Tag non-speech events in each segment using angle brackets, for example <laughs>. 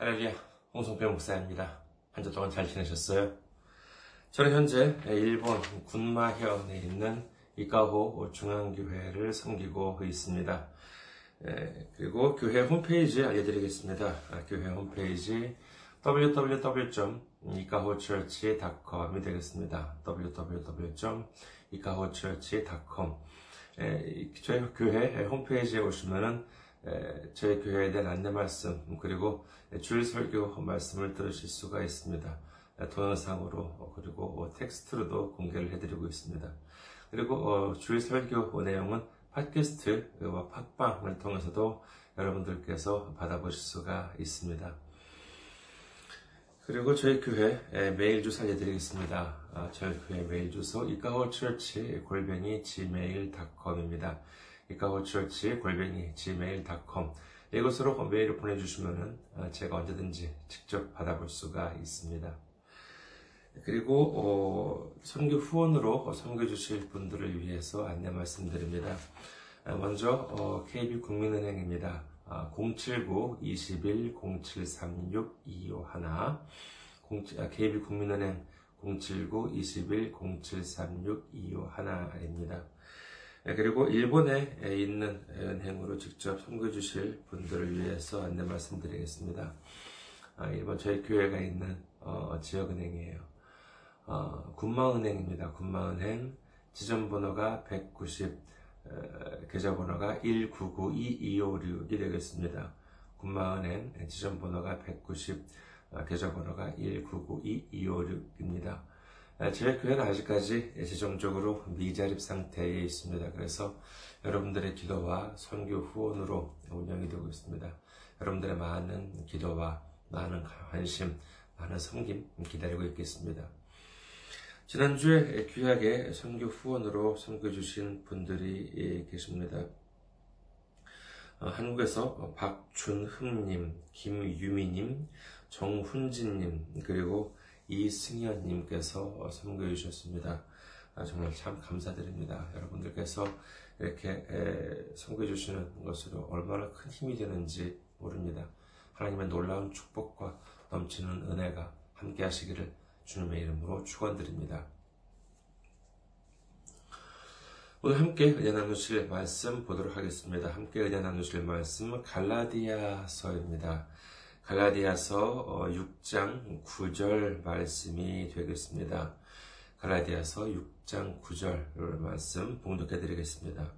할렐루야, 홍성표 목사입니다. 한 주 동안 잘 지내셨어요? 저는 현재 일본 군마현에 있는 이카호 중앙교회를 섬기고 있습니다. 그리고 교회 홈페이지 알려드리겠습니다. 아, 교회 홈페이지 www.ikahochurch.com이 되겠습니다. www.ikahochurch.com 저희 교회 홈페이지에 오시면은 저희 교회에 대한 안내 말씀 그리고 주일 설교 말씀을 들으실 수가 있습니다. 동영상으로 그리고 텍스트로도 공개를 해드리고 있습니다. 그리고 어, 주일 설교 내용은 팟캐스트와 팟빵을 통해서도 여러분들께서 받아보실 수가 있습니다. 그리고 저희 교회 메일 주소 알려드리겠습니다. 아, 저희 교회 메일 주소 이카호처치 골뱅이 gmail.com입니다. 이카호처치 골뱅이 gmail.com 이곳으로 메일을 보내주시면 아, 제가 언제든지 직접 받아볼 수가 있습니다. 그리고 어, 선교 후원으로 선교 주실 분들을 위해서 안내 말씀드립니다. 아, 먼저 어, KB 국민은행입니다. 079-21-0736-251 KB 국민은행 079-21-0736-251입니다. 그리고 일본에 있는 은행으로 직접 선거 주실 분들을 위해서 안내 말씀드리겠습니다. 아, 일본 저희 교회가 있는 어, 지역은행이에요. 어, 군마은행입니다. 군마은행 지점번호가 190, 계좌번호가 1992256이 되겠습니다. 군마은행 지점번호가 190, 어, 계좌번호가 1992256입니다. 저희 교회는 아직까지 재정적으로 미자립 상태에 있습니다. 그래서 여러분들의 기도와 선교 후원으로 운영이 되고 있습니다. 여러분들의 많은 기도와 많은 관심, 많은 섬김 기다리고 있겠습니다. 지난주에 귀하게 선교 후원으로 섬겨주신 분들이 계십니다. 어, 한국에서 박준흠님, 김유미님, 정훈진님, 그리고 이승현님께서 섬겨 주셨습니다. 아, 정말 참 감사드립니다. 여러분들께서 이렇게 섬겨 주시는 것으로 얼마나 큰 힘이 되는지 모릅니다. 하나님의 놀라운 축복과 넘치는 은혜가 함께 하시기를 주님의 이름으로 축원드립니다. 오늘 함께 은혜 나누실 말씀 보도록 하겠습니다. 함께 은혜 나누실 말씀 갈라디아서입니다. 갈라디아서 6장 어, 9절 말씀이 되겠습니다. 갈라디아서 6장 9절 말씀 봉독해 드리겠습니다.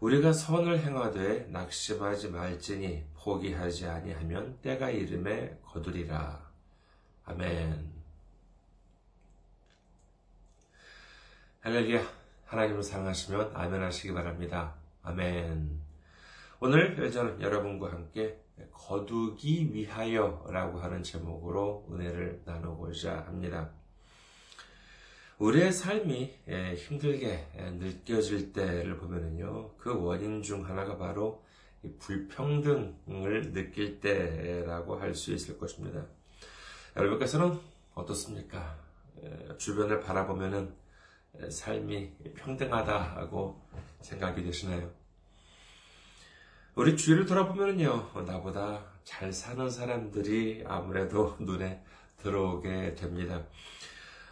우리가 선을 행하되 낙심하지 말지니 포기하지 아니하면 때가 이름에 거두리라. 아멘. 할렐루야. 하나님을 사랑하시면 아멘 하시기 바랍니다. 아멘. 오늘 저는 여러분과 함께 거두기 위하여 라고 하는 제목으로 은혜를 나누고자 합니다. 우리의 삶이 힘들게 느껴질 때를 보면요. 그 원인 중 하나가 바로 불평등을 느낄 때라고 할 수 있을 것입니다. 여러분께서는 어떻습니까? 주변을 바라보면은 삶이 평등하다고 생각이 되시나요? 우리 주위를 돌아보면요, 나보다 잘 사는 사람들이 아무래도 <laughs> 눈에 들어오게 됩니다.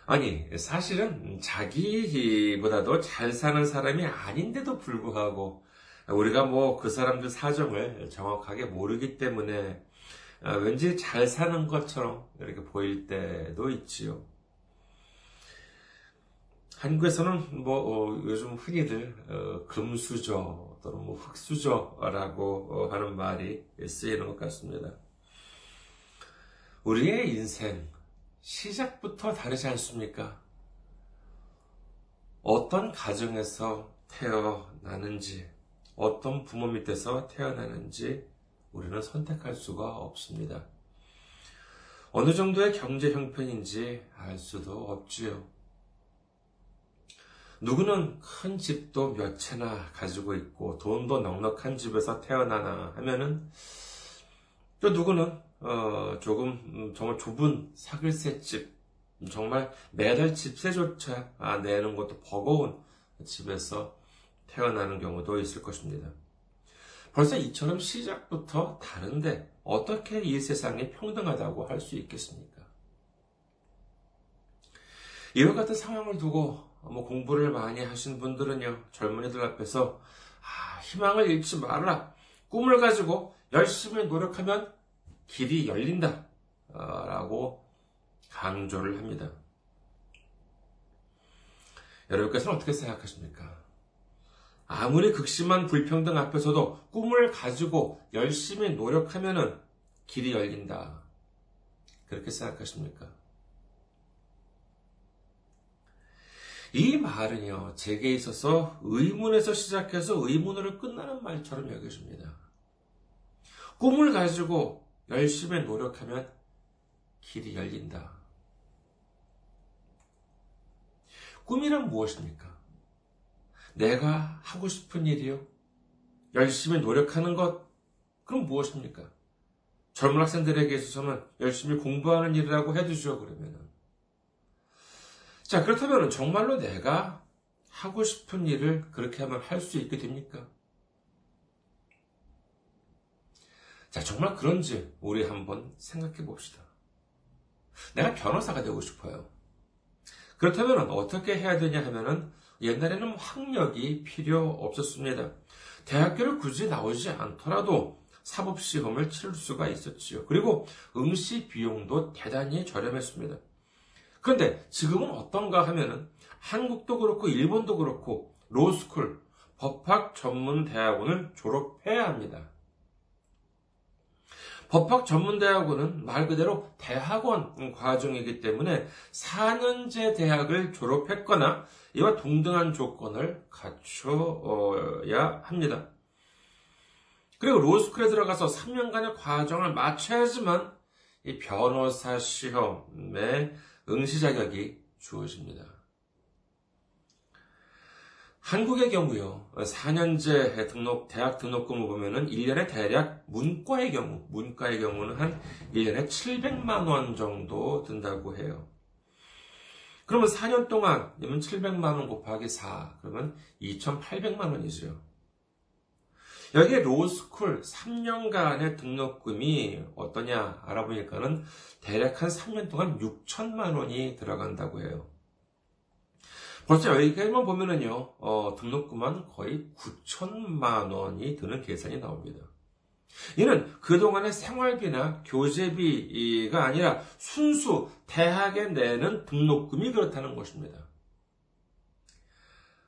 아니, 사실은 자기보다도 잘 사는 사람이 아닌데도 불구하고 우리가 뭐 그 사람들 사정을 정확하게 모르기 때문에 아, 왠지 잘 사는 것처럼 이렇게 보일 때도 있지요. 한국에서는 뭐 어, 요즘 흔히들 어, 금수저 또는 뭐 흑수저라고 어, 하는 말이 쓰이는 것 같습니다. 우리의 인생 시작부터 다르지 않습니까? 어떤 가정에서 태어나는지, 어떤 부모 밑에서 태어나는지 우리는 선택할 수가 없습니다. 어느 정도의 경제 형편인지 알 수도 없지요. 누구는 큰 집도 몇 채나 가지고 있고 돈도 넉넉한 집에서 태어나나 하면은 또 누구는 어 조금 음, 정말 좁은 사글세 집 정말 매달 집세조차 아, 내는 것도 버거운 집에서 태어나는 경우도 있을 것입니다. 벌써 이처럼 시작부터 다른데 어떻게 이 세상이 평등하다고 할 수 있겠습니까? 이와 같은 상황을 두고 뭐 공부를 많이 하신 분들은요, 젊은이들 앞에서 아, 희망을 잃지 말라. 꿈을 가지고 열심히 노력하면 길이 열린다. 라고 강조를 합니다. 여러분께서는 어떻게 생각하십니까? 아무리 극심한 불평등 앞에서도 꿈을 가지고 열심히 노력하면 길이 열린다. 그렇게 생각하십니까? 이 말은요, 제게 있어서 의문에서 시작해서 의문으로 끝나는 말처럼 여겨집니다. 꿈을 가지고 열심히 노력하면 길이 열린다. 꿈이란 무엇입니까? 내가 하고 싶은 일이요? 열심히 노력하는 것? 그럼 무엇입니까? 젊은 학생들에게 있어서는 열심히 공부하는 일이라고 해두죠, 그러면은. 자, 그렇다면 정말로 내가 하고 싶은 일을 그렇게 하면 할 수 있게 됩니까? 자, 정말 그런지 우리 한번 생각해 봅시다. 내가 변호사가 되고 싶어요. 그렇다면 어떻게 해야 되냐 하면은 옛날에는 학력이 필요 없었습니다. 대학교를 굳이 나오지 않더라도 사법시험을 치를 수가 있었지요. 그리고 응시 비용도 대단히 저렴했습니다. 그런데 지금은 어떤가 하면은 한국도 그렇고 일본도 그렇고 로스쿨, 법학 전문 대학원을 졸업해야 합니다. 법학 전문 대학원은 말 그대로 대학원 과정이기 때문에 4년제 대학을 졸업했거나 이와 동등한 조건을 갖춰야 합니다. 그리고 로스쿨에 들어가서 3년간의 과정을 마쳐야지만 이 변호사 시험에 응시 자격이 주어집니다. 한국의 경우요, 4년제 등록, 대학 등록금을 보면은 1년에 대략 문과의 경우, 문과의 경우는 한 1년에 700만원 정도 든다고 해요. 그러면 4년 동안, 이면 700만원 곱하기 4, 그러면 2,800만원이죠. 여기에 로스쿨 3년간의 등록금이 어떠냐 알아보니까는 대략 한 3년 동안 6천만 원이 들어간다고 해요. 벌써 여기까지만 보면은요, 어, 등록금은 거의 9천만 원이 드는 계산이 나옵니다. 이는 그동안의 생활비나 교재비가 아니라 순수 대학에 내는 등록금이 그렇다는 것입니다.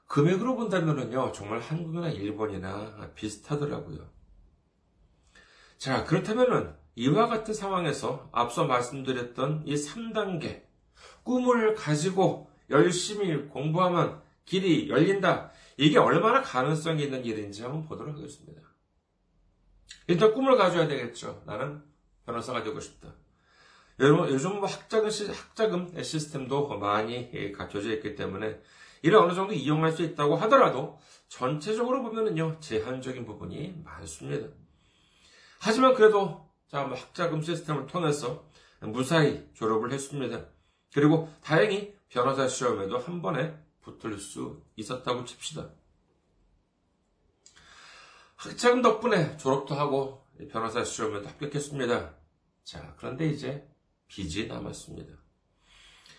금액으로 본다면요, 정말 한국이나 일본이나 비슷하더라고요. 자, 그렇다면은 이와 같은 상황에서 앞서 말씀드렸던 이 3단계, 꿈을 가지고 열심히 공부하면 길이 열린다. 이게 얼마나 가능성이 있는 일인지 한번 보도록 하겠습니다. 일단 꿈을 가져야 되겠죠. 나는 변호사가 되고 싶다. 여러분, 요즘 뭐 학자금, 학자금 시스템도 많이 갖춰져 있기 때문에 이를 어느 정도 이용할 수 있다고 하더라도 전체적으로 보면은요, 제한적인 부분이 많습니다. 하지만 그래도, 자, 뭐 학자금 시스템을 통해서 무사히 졸업을 했습니다. 그리고 다행히 변호사 시험에도 한 번에 붙을 수 있었다고 칩시다. 학자금 덕분에 졸업도 하고 변호사 시험에도 합격했습니다. 자, 그런데 이제 빚이 남았습니다.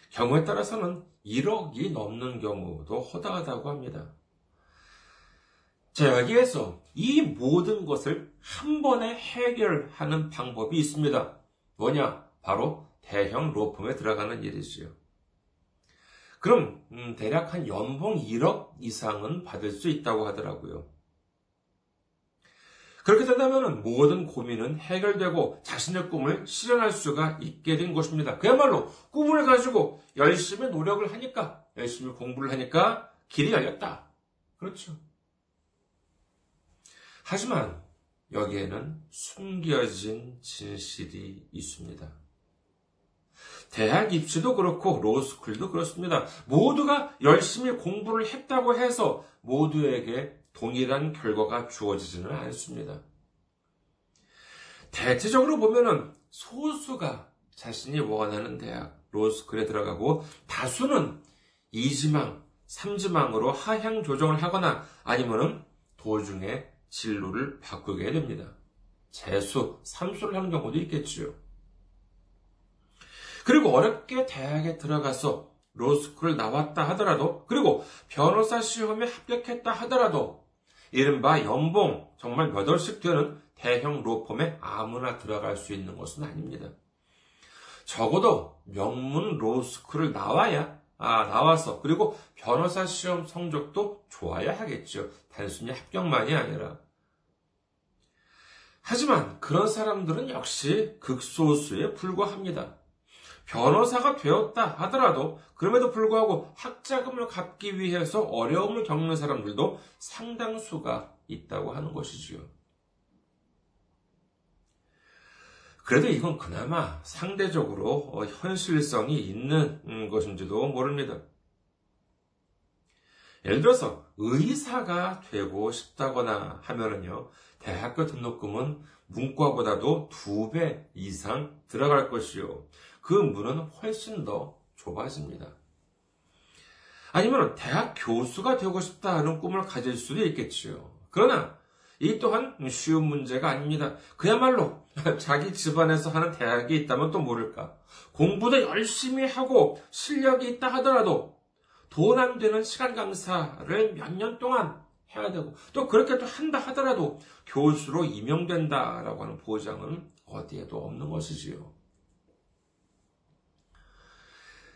경우에 따라서는 1억이 넘는 경우도 허다하다고 합니다. 자, 여기에서 이 모든 것을 한 번에 해결하는 방법이 있습니다. 뭐냐? 바로 대형 로펌에 들어가는 일이지요. 그럼 음, 대략 한 연봉 1억 이상은 받을 수 있다고 하더라고요. 그렇게 된다면 모든 고민은 해결되고 자신의 꿈을 실현할 수가 있게 된 것입니다. 그야말로 꿈을 가지고 열심히 노력을 하니까, 열심히 공부를 하니까 길이 열렸다. 그렇죠. 하지만 여기에는 숨겨진 진실이 있습니다. 대학 입시도 그렇고 로스쿨도 그렇습니다. 모두가 열심히 공부를 했다고 해서 모두에게 동일한 결과가 주어지지는 않습니다. 대체적으로 보면은 소수가 자신이 원하는 대학, 로스쿨에 들어가고 다수는 2지망, 3지망으로 하향 조정을 하거나 아니면은 도중에 진로를 바꾸게 됩니다. 재수, 삼수를 하는 경우도 있겠지요. 그리고 어렵게 대학에 들어가서 로스쿨을 나왔다 하더라도, 그리고 변호사 시험에 합격했다 하더라도, 이른바 연봉 정말 몇 월씩 되는 대형 로펌에 아무나 들어갈 수 있는 것은 아닙니다. 적어도 명문 로스쿨을 나와야, 아, 나와서, 그리고 변호사 시험 성적도 좋아야 하겠죠. 단순히 합격만이 아니라. 하지만 그런 사람들은 역시 극소수에 불과합니다. 변호사가 되었다 하더라도 그럼에도 불구하고 학자금을 갚기 위해서 어려움을 겪는 사람들도 상당수가 있다고 하는 것이지요. 그래도 이건 그나마 상대적으로 어, 현실성이 있는 음, 것인지도 모릅니다. 예를 들어서 의사가 되고 싶다거나 하면은요, 대학교 등록금은 문과보다도 두 배 이상 들어갈 것이요. 그 문은 훨씬 더 좁아집니다. 아니면 대학 교수가 되고 싶다 하는 꿈을 가질 수도 있겠지요. 그러나 이 또한 쉬운 문제가 아닙니다. 그야말로 <laughs> 자기 집안에서 하는 대학이 있다면 또 모를까. 공부도 열심히 하고 실력이 있다 하더라도 돈 안 되는 시간 강사를 몇 년 동안 해야 되고 또 그렇게 또 한다 하더라도 교수로 임용된다라고 하는 보장은 어디에도 없는 것이지요.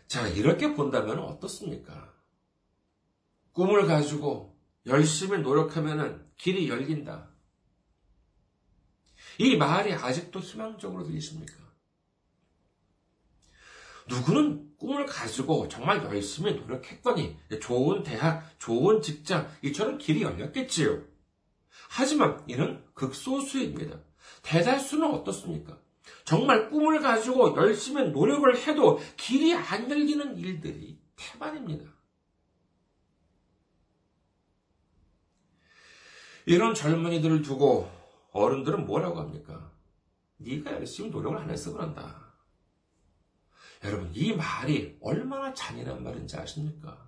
자, 이렇게 본다면 어떻습니까? 꿈을 가지고 열심히 노력하면 길이 열린다. 이 말이 아직도 희망적으로 들리십니까? 누구는 꿈을 가지고 정말 열심히 노력했더니 좋은 대학, 좋은 직장, 이처럼 길이 열렸겠지요. 하지만 이는 극소수입니다. 대다수는 어떻습니까? 정말 꿈을 가지고 열심히 노력을 해도 길이 안 열리는 일들이 태반입니다. 이런 젊은이들을 두고 어른들은 뭐라고 합니까? 네가 열심히 노력을 안 해서 그런다. 여러분, 이 말이 얼마나 잔인한 말인지 아십니까?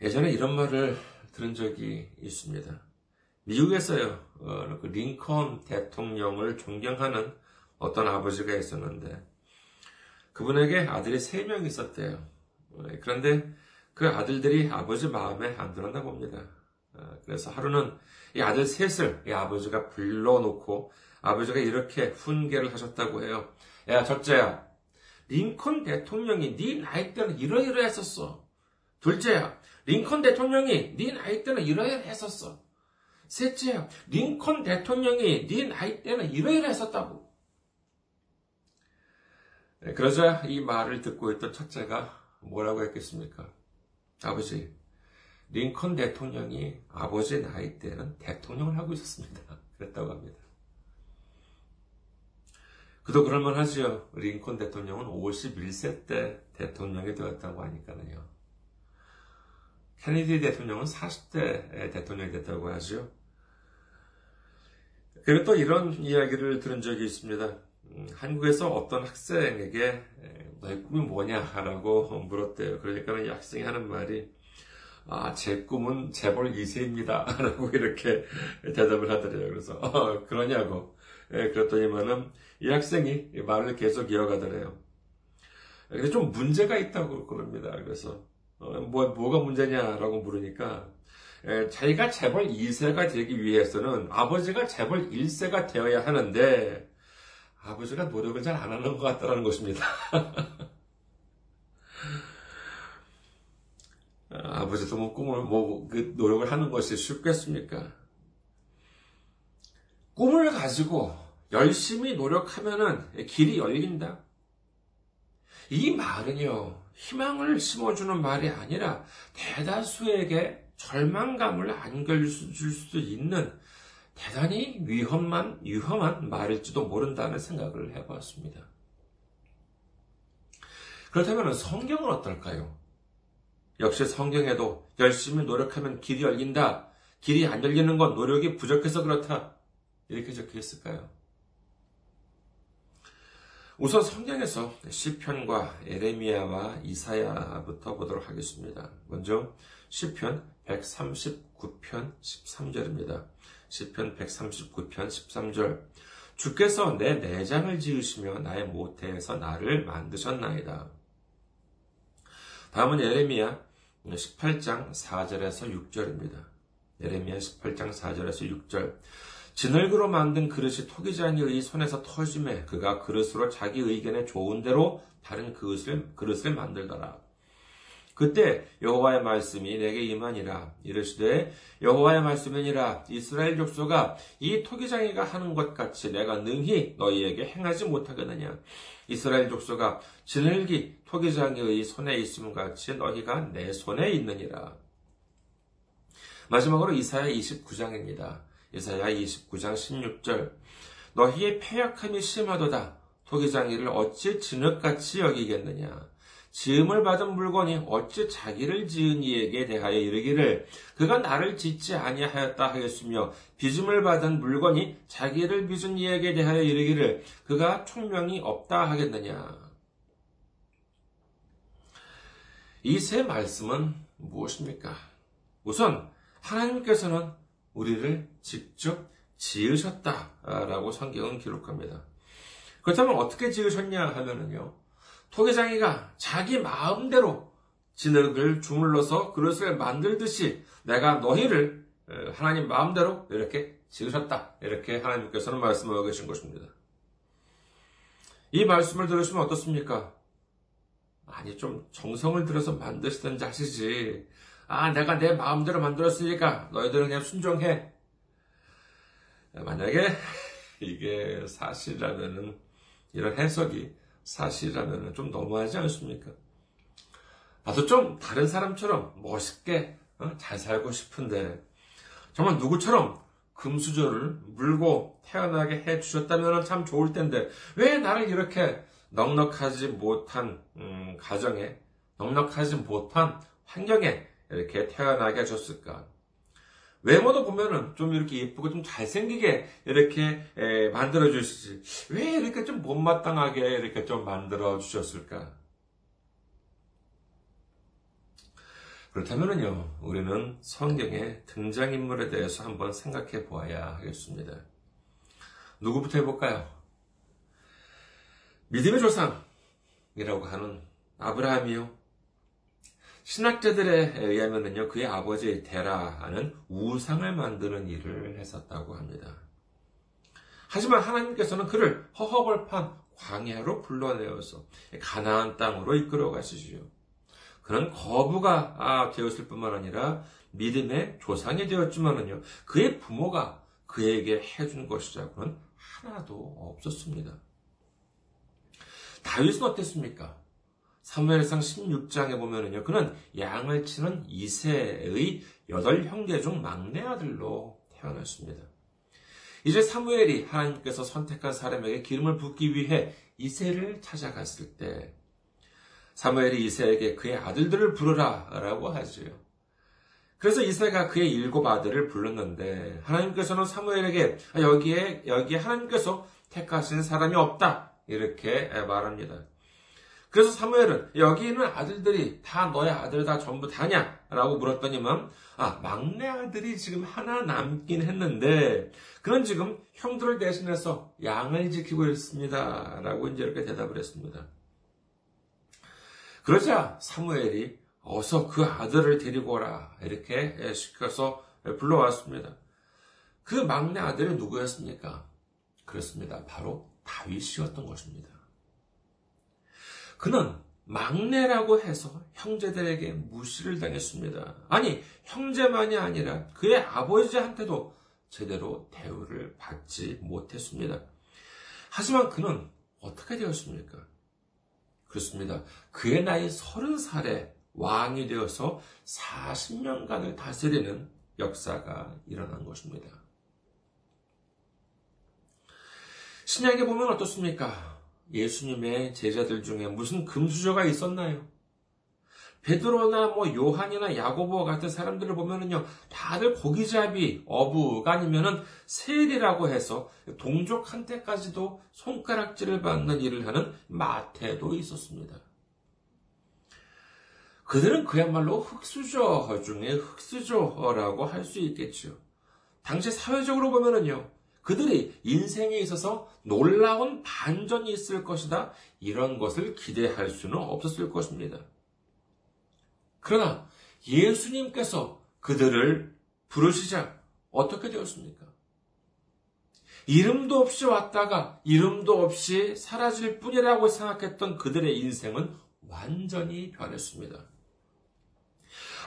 예전에 이런 말을 들은 적이 있습니다. 미국에서요, 어, 그 링컨 대통령을 존경하는 어떤 아버지가 있었는데, 그분에게 아들이 세명 있었대요. 어, 그런데 그 아들들이 아버지 마음에 안 들었나 봅니다. 어, 그래서 하루는 이 아들 셋을 이 아버지가 불러놓고 아버지가 이렇게 훈계를 하셨다고 해요. 야, 첫째야. 링컨 대통령이 네 나이 때는 이러이러했었어. 둘째야. 링컨 대통령이 네 나이 때는 이러이러했었어. 셋째야. 링컨 대통령이 네 나이 때는 이러이러했었다고. 네, 그러자 이 말을 듣고 있던 첫째가 뭐라고 했겠습니까? 아버지, 링컨 대통령이 아버지 나이 때는 대통령을 하고 있었습니다. 그랬다고 합니다. 그도 그럴만 하지요. 링컨 대통령은 51세 때 대통령이 되었다고 하니까는요. 케네디 대통령은 40대 대통령이 됐다고 하죠. 그리고 또 이런 이야기를 들은 적이 있습니다. 음, 한국에서 어떤 학생에게 너의 꿈이 뭐냐라고 물었대요. 그러니까 이 학생이 하는 말이 아, 제 꿈은 재벌 2세입니다. 라고 <laughs> 이렇게 대답을 하더래요. 그래서, 어, 그러냐고. 예, 그랬더니만은 이 학생이 말을 계속 이어가더래요. 근데 좀 문제가 있다고 그럽니다. 그래서, 어, 뭐, 뭐가 문제냐라고 물으니까, 예, 자기가 재벌 2세가 되기 위해서는 아버지가 재벌 1세가 되어야 하는데, 아버지가 노력을 잘 안 하는 것 같다는 것입니다. <laughs> 아버지도 뭐 꿈을, 뭐, 그 노력을 하는 것이 쉽겠습니까? 꿈을 가지고 열심히 노력하면은 길이 열린다. 이 말은요, 희망을 심어주는 말이 아니라 대다수에게 절망감을 안겨줄 수도 있는 대단히 위험한, 위험한 말일지도 모른다는 생각을 해보았습니다. 그렇다면 성경은 어떨까요? 역시 성경에도 열심히 노력하면 길이 열린다. 길이 안 열리는 건 노력이 부족해서 그렇다. 이렇게 적혀 있을까요? 우선 성경에서 시편과 에레미야와 이사야부터 보도록 하겠습니다. 먼저 시편 139편 13절입니다. 시편 139편 13절 주께서 내 내장을 지으시며 나의 모태에서 나를 만드셨나이다. 다음은 예레미야 18장 4절에서 6절입니다. 예레미야 18장 4절에서 6절 진흙으로 만든 그릇이 토기장이의 손에서 터짐에 그가 그릇으로 자기 의견에 좋은 대로 다른 그릇을, 그릇을 만들더라. 그때 여호와의 말씀이 내게 임하니라 이르시되 여호와의 말씀이니라 이스라엘 족속아 이 토기장이가 하는 것 같이 내가 능히 너희에게 행하지 못하겠느냐 이스라엘 족속아 진흙이 토기장이의 손에 있음 같이 너희가 내 손에 있느니라 마지막으로 이사야 29장입니다. 이사야 29장 16절. 너희의 폐역함이 심하도다. 토기장이를 어찌 진흙같이 여기겠느냐? 지음을 받은 물건이 어찌 자기를 지은 이에게 대하여 이르기를? 그가 나를 짓지 아니하였다 하였으며 빚음을 받은 물건이 자기를 빚은 이에게 대하여 이르기를? 그가 총명이 없다 하겠느냐. 이 세 말씀은 무엇입니까? 우선 하나님께서는 우리를 직접 지으셨다라고 성경은 기록합니다. 그렇다면 어떻게 지으셨냐 하면은요. 토기장이가 자기 마음대로 진흙을 주물러서 그릇을 만들듯이 내가 너희를 하나님 마음대로 이렇게 지으셨다. 이렇게 하나님께서는 말씀하고 계신 것입니다. 이 말씀을 들으시면 어떻습니까? 아니, 좀 정성을 들여서 만드시든지 하시지. 아, 내가 내 마음대로 만들었으니까 너희들은 그냥 순종해. 만약에 <laughs> 이게 사실이라면은 이런 해석이 사실이라면 좀 너무하지 않습니까? 나도 좀 다른 사람처럼 멋있게 어? 잘 살고 싶은데 정말 누구처럼 금수저를 물고 태어나게 해 주셨다면 참 좋을 텐데 왜 나를 이렇게 넉넉하지 못한 음, 가정에 넉넉하지 못한 환경에 이렇게 태어나게 하셨을까? 외모도 보면은 좀 이렇게 예쁘고 좀 잘생기게 이렇게 만들어 주시지. 왜 이렇게 좀 못마땅하게 이렇게 좀 만들어 주셨을까? 그렇다면은요, 우리는 성경의 등장인물에 대해서 한번 생각해 보아야 하겠습니다. 누구부터 해볼까요? 믿음의 조상이라고 하는 아브라함이요. 신학자들에 의하면요, 그의 아버지 데라는 우상을 만드는 일을 했었다고 합니다. 하지만 하나님께서는 그를 허허벌판 광야로 불러내어서 가나안 땅으로 이끌어 가시지요. 그는 거부가 아, 되었을 뿐만 아니라 믿음의 조상이 되었지만은요, 그의 부모가 그에게 해준 것이자고는 하나도 없었습니다. 다윗은 어땠습니까? 사무엘상 16장에 보면은요, 그는 양을 치는 이세의 여덟 형제 중 막내 아들로 태어났습니다. 이제 사무엘이 하나님께서 선택한 사람에게 기름을 붓기 위해 이세를 찾아갔을 때, 사무엘이 이세에게 그의 아들들을 부르라 라고 하지요. 그래서 이세가 그의 일곱 아들을 불렀는데, 하나님께서는 사무엘에게 여기에, 여기에 하나님께서 택하신 사람이 없다. 이렇게 말합니다. 그래서 사무엘은 여기 있는 아들들이 다 너의 아들다 전부 다냐? 라고 물었더니만 아 막내 아들이 지금 하나 남긴 했는데 그는 지금 형들을 대신해서 양을 지키고 있습니다. 라고 이제 이렇게 대답을 했습니다. 그러자 사무엘이 어서 그 아들을 데리고 오라 이렇게 시켜서 불러왔습니다. 그 막내 아들이 누구였습니까? 그렇습니다. 바로 다윗이었던 것입니다. 그는 막내라고 해서 형제들에게 무시를 당했습니다. 아니, 형제만이 아니라 그의 아버지한테도 제대로 대우를 받지 못했습니다. 하지만 그는 어떻게 되었습니까? 그렇습니다. 그의 나이 30살에 왕이 되어서 40년간을 다스리는 역사가 일어난 것입니다. 신약에 보면 어떻습니까? 예수님의 제자들 중에 무슨 금수저가 있었나요? 베드로나 뭐 요한이나 야고보 같은 사람들을 보면은요, 다들 고기잡이, 어부가 아니면은 세리라고 해서 동족한테까지도 손가락질을 받는 일을 하는 마태도 있었습니다. 그들은 그야말로 흑수저 중에 흑수저라고 할 수 있겠죠. 당시 사회적으로 보면은요, 그들이 인생에 있어서 놀라운 반전이 있을 것이다. 이런 것을 기대할 수는 없었을 것입니다. 그러나 예수님께서 그들을 부르시자 어떻게 되었습니까? 이름도 없이 왔다가 이름도 없이 사라질 뿐이라고 생각했던 그들의 인생은 완전히 변했습니다.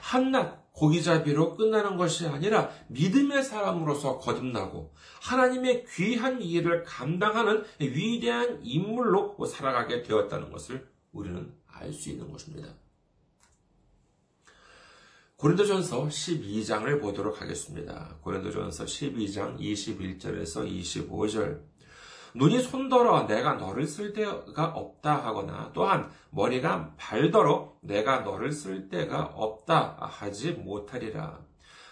한낱 고기잡이로 끝나는 것이 아니라 믿음의 사람으로서 거듭나고 하나님의 귀한 일을 감당하는 위대한 인물로 살아가게 되었다는 것을 우리는 알 수 있는 것입니다. 고린도전서 12장을 보도록 하겠습니다. 고린도전서 12장 21절에서 25절. 눈이 손더러 내가 너를 쓸 데가 없다 하거나 또한 머리가 발더러 내가 너를 쓸 데가 없다 하지 못하리라.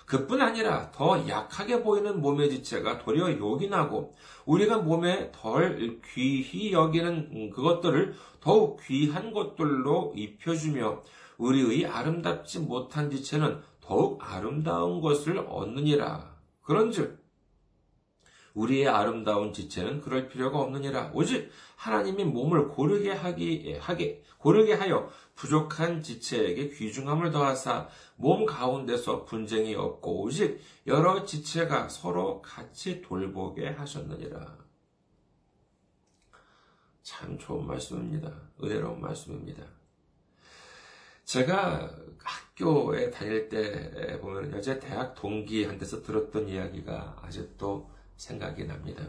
그뿐 아니라 더 약하게 보이는 몸의 지체가 도리어 요긴하고 우리가 몸에 덜 귀히 여기는 그것들을 더욱 귀한 것들로 입혀주며 우리의 아름답지 못한 지체는 더욱 아름다운 것을 얻느니라. 그런즉 우리의 아름다운 지체는 그럴 필요가 없느니라. 오직 하나님이 몸을 고르게 하기, 하게, 고르게 하여 부족한 지체에게 귀중함을 더하사 몸 가운데서 분쟁이 없고 오직 여러 지체가 서로 같이 돌보게 하셨느니라. 참 좋은 말씀입니다. 은혜로운 말씀입니다. 제가 학교에 다닐 때 보면 여제 대학 동기한테서 들었던 이야기가 아직도 생각이 납니다.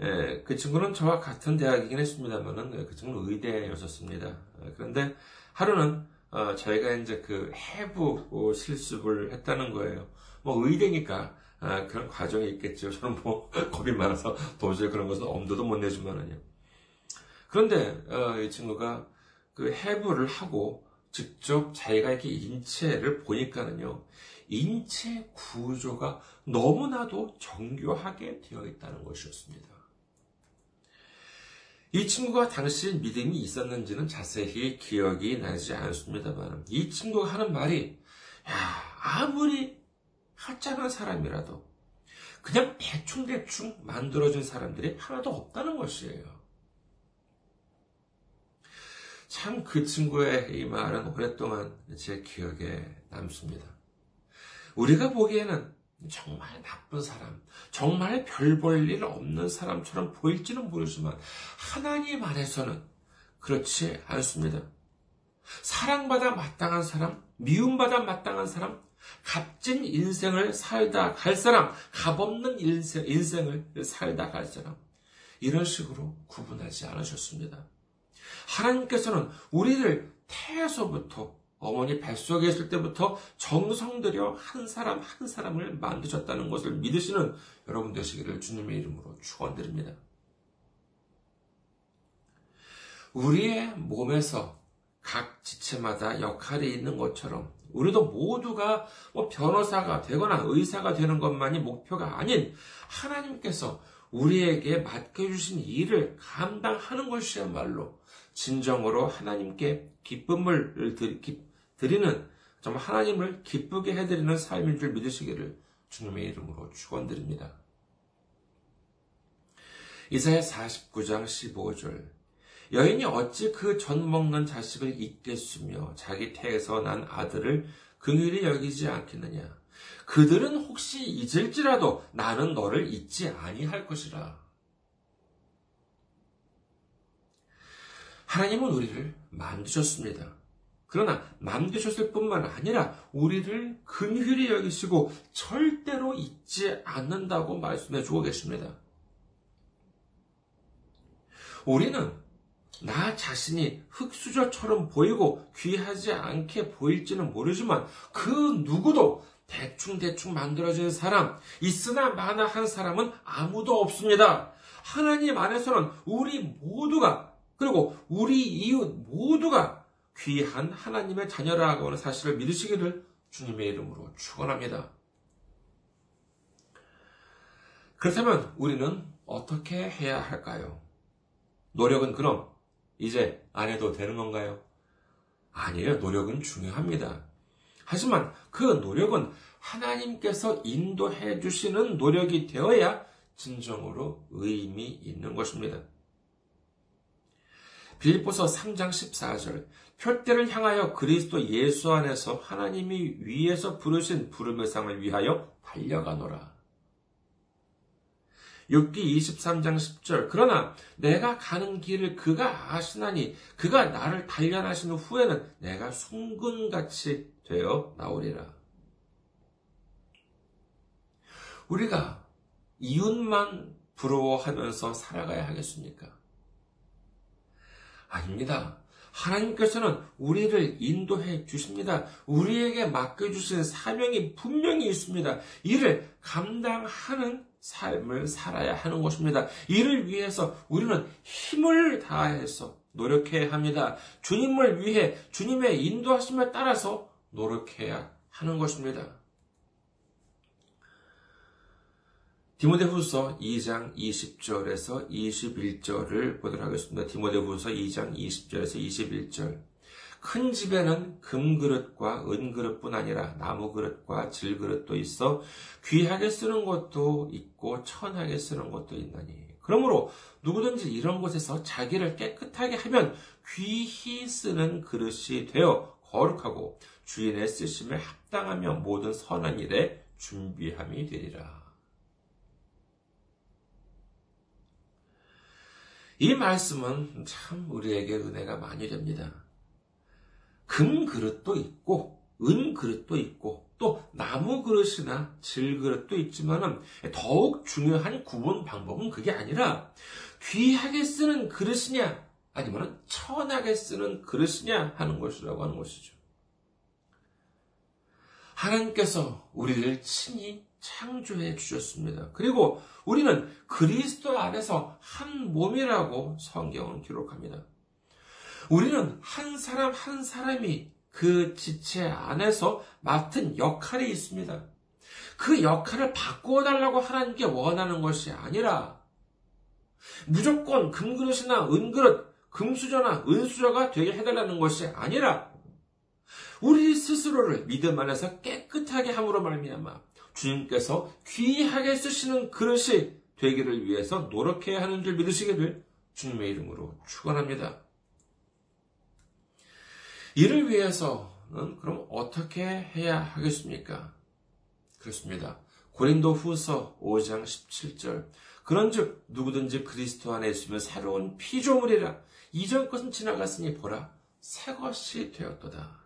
예, 그 친구는 저와 같은 대학이긴 했습니다만은 그 친구는 의대였었습니다. 그런데 하루는 어, 저희가 이제 그 해부 실습을 했다는 거예요. 뭐 의대니까 아, 그런 과정이 있겠죠. 저는 뭐 <laughs> 겁이 많아서 도저히 그런 것은 엄두도 못 내지만은요. 그런데 어, 이 친구가 그 해부를 하고 직접 자기가 이렇게 인체를 보니까는요, 인체 구조가 너무나도 정교하게 되어 있다는 것이었습니다. 이 친구가 당시 믿음이 있었는지는 자세히 기억이 나지 않습니다만, 이 친구가 하는 말이, 야, 아무리 하찮은 사람이라도, 그냥 대충대충 만들어진 사람들이 하나도 없다는 것이에요. 참 그 친구의 이 말은 오랫동안 제 기억에 남습니다. 우리가 보기에는 정말 나쁜 사람, 정말 별 볼 일 없는 사람처럼 보일지는 모르지만 하나님 안에서는 그렇지 않습니다. 사랑받아 마땅한 사람, 미움받아 마땅한 사람, 값진 인생을 살다 갈 사람, 값없는 인생, 인생을 살다 갈 사람, 이런 식으로 구분하지 않으셨습니다. 하나님께서는 우리를 태에서부터 어머니 뱃속에 있을 때부터 정성 들여 한 사람 한 사람을 만드셨다는 것을 믿으시는 여러분 되시기를 주님의 이름으로 축원드립니다. 우리의 몸에서 각 지체마다 역할이 있는 것처럼 우리도 모두가 뭐 변호사가 되거나 의사가 되는 것만이 목표가 아닌 하나님께서 우리에게 맡겨주신 일을 감당하는 것이야말로 진정으로 하나님께 기쁨을 드리는 정말 하나님을 기쁘게 해드리는 삶인 줄 믿으시기를 주님의 이름으로 축원드립니다. 이사야 49장 15절. 여인이 어찌 그 전 먹는 자식을 잊겠으며 자기 태에서 난 아들을 긍휼히 여기지 않겠느냐? 그들은 혹시 잊을지라도 나는 너를 잊지 아니할 것이라 하나님은 우리를 만드셨습니다. 그러나 만드셨을 뿐만 아니라 우리를 근휼히 여기시고 절대로 잊지 않는다고 말씀해 주고 계십니다. 우리는 나 자신이 흙수저처럼 보이고 귀하지 않게 보일지는 모르지만 그 누구도 대충대충 만들어진 사람, 있으나 마나 한 사람은 아무도 없습니다. 하나님 안에서는 우리 모두가 그리고 우리 이웃 모두가 귀한 하나님의 자녀라고 하는 사실을 믿으시기를 주님의 이름으로 축원합니다. 그렇다면 우리는 어떻게 해야 할까요? 노력은 그럼 이제 안 해도 되는 건가요? 아니에요. 노력은 중요합니다. 하지만 그 노력은 하나님께서 인도해 주시는 노력이 되어야 진정으로 의미 있는 것입니다. 빌립보서 3장 14절 표대를 향하여 그리스도 예수 안에서 하나님이 위에서 부르신 부름의 상을 위하여 달려가노라. 6기 23장 10절 그러나 내가 가는 길을 그가 아시나니 그가 나를 단련하신 후에는 내가 숭근같이 되어 나오리라. 우리가 이웃만 부러워하면서 살아가야 하겠습니까? 아닙니다. 하나님께서는 우리를 인도해 주십니다. 우리에게 맡겨주신 사명이 분명히 있습니다. 이를 감당하는 삶을 살아야 하는 것입니다. 이를 위해서 우리는 힘을 다해서 노력해야 합니다. 주님을 위해 주님의 인도하심에 따라서 노력해야 하는 것입니다. 디모데후서 2장 20절에서 21절을 보도록 하겠습니다. 디모데후서 2장 20절에서 21절. 큰 집에는 금그릇과 은그릇뿐 아니라 나무그릇과 질그릇도 있어 귀하게 쓰는 것도 있고 천하게 쓰는 것도 있나니. 그러므로 누구든지 이런 곳에서 자기를 깨끗하게 하면 귀히 쓰는 그릇이 되어 거룩하고 주인의 쓰심에 합당하며 모든 선한 일에 준비함이 되리라. 이 말씀은 참 우리에게 은혜가 많이 됩니다. 금 그릇도 있고, 은 그릇도 있고, 또 나무 그릇이나 질 그릇도 있지만은 더욱 중요한 구분 방법은 그게 아니라 귀하게 쓰는 그릇이냐, 아니면 천하게 쓰는 그릇이냐 하는 것이라고 하는 것이죠. 하나님께서 우리를 친히 창조해 주셨습니다. 그리고 우리는 그리스도 안에서 한 몸이라고 성경은 기록합니다. 우리는 한 사람 한 사람이 그 지체 안에서 맡은 역할이 있습니다. 그 역할을 바꾸어 달라고 하나님께 원하는 것이 아니라 무조건 금그릇이나 은그릇, 금수저나 은수저가 되게 해달라는 것이 아니라 우리 스스로를 믿음 안에서 깨끗하게 함으로 말미암아 주님께서 귀하게 쓰시는 그릇이 되기를 위해서 노력해야 하는 줄 믿으시기를 주님의 이름으로 축원합니다. 이를 위해서는 그럼 어떻게 해야 하겠습니까? 그렇습니다. 고린도 후서 5장 17절. 그런즉 누구든지 그리스도 안에 있으면 새로운 피조물이라 이전 것은 지나갔으니 보라 새 것이 되었도다.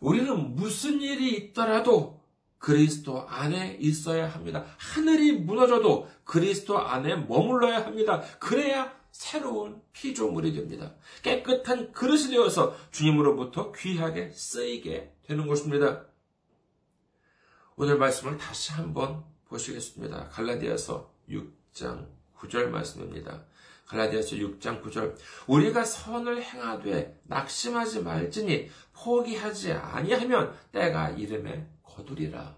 우리는 무슨 일이 있더라도 그리스도 안에 있어야 합니다. 하늘이 무너져도 그리스도 안에 머물러야 합니다. 그래야 새로운 피조물이 됩니다. 깨끗한 그릇이 되어서 주님으로부터 귀하게 쓰이게 되는 것입니다. 오늘 말씀을 다시 한번 보시겠습니다. 갈라디아서 6장 9절 말씀입니다. 갈라디아서 6장 9절 우리가 선을 행하되 낙심하지 말지니 포기하지 아니하면 때가 이름에 거두리라.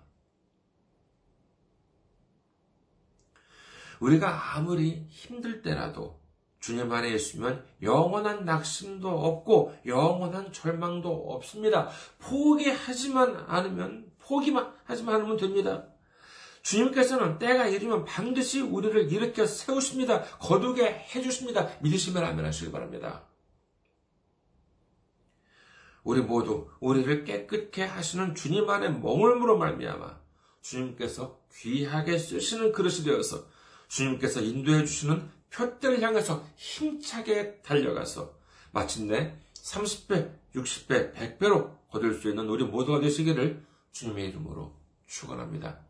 우리가 아무리 힘들 때라도 주님 안에 있으면 영원한 낙심도 없고 영원한 절망도 없습니다. 포기하지만 않으면 포기만 하지만 않으면 됩니다. 주님께서는 때가 이르면 반드시 우리를 일으켜 세우십니다. 거두게 해주십니다. 믿으시면 아멘 하시기 바랍니다. 우리 모두 우리를 깨끗게 하시는 주님 안에 머물므로 말미암아 주님께서 귀하게 쓰시는 그릇이 되어서 주님께서 인도해 주시는 표대를 향해서 힘차게 달려가서 마침내 30배, 60배, 100배로 거둘 수 있는 우리 모두가 되시기를 주님의 이름으로 축원합니다.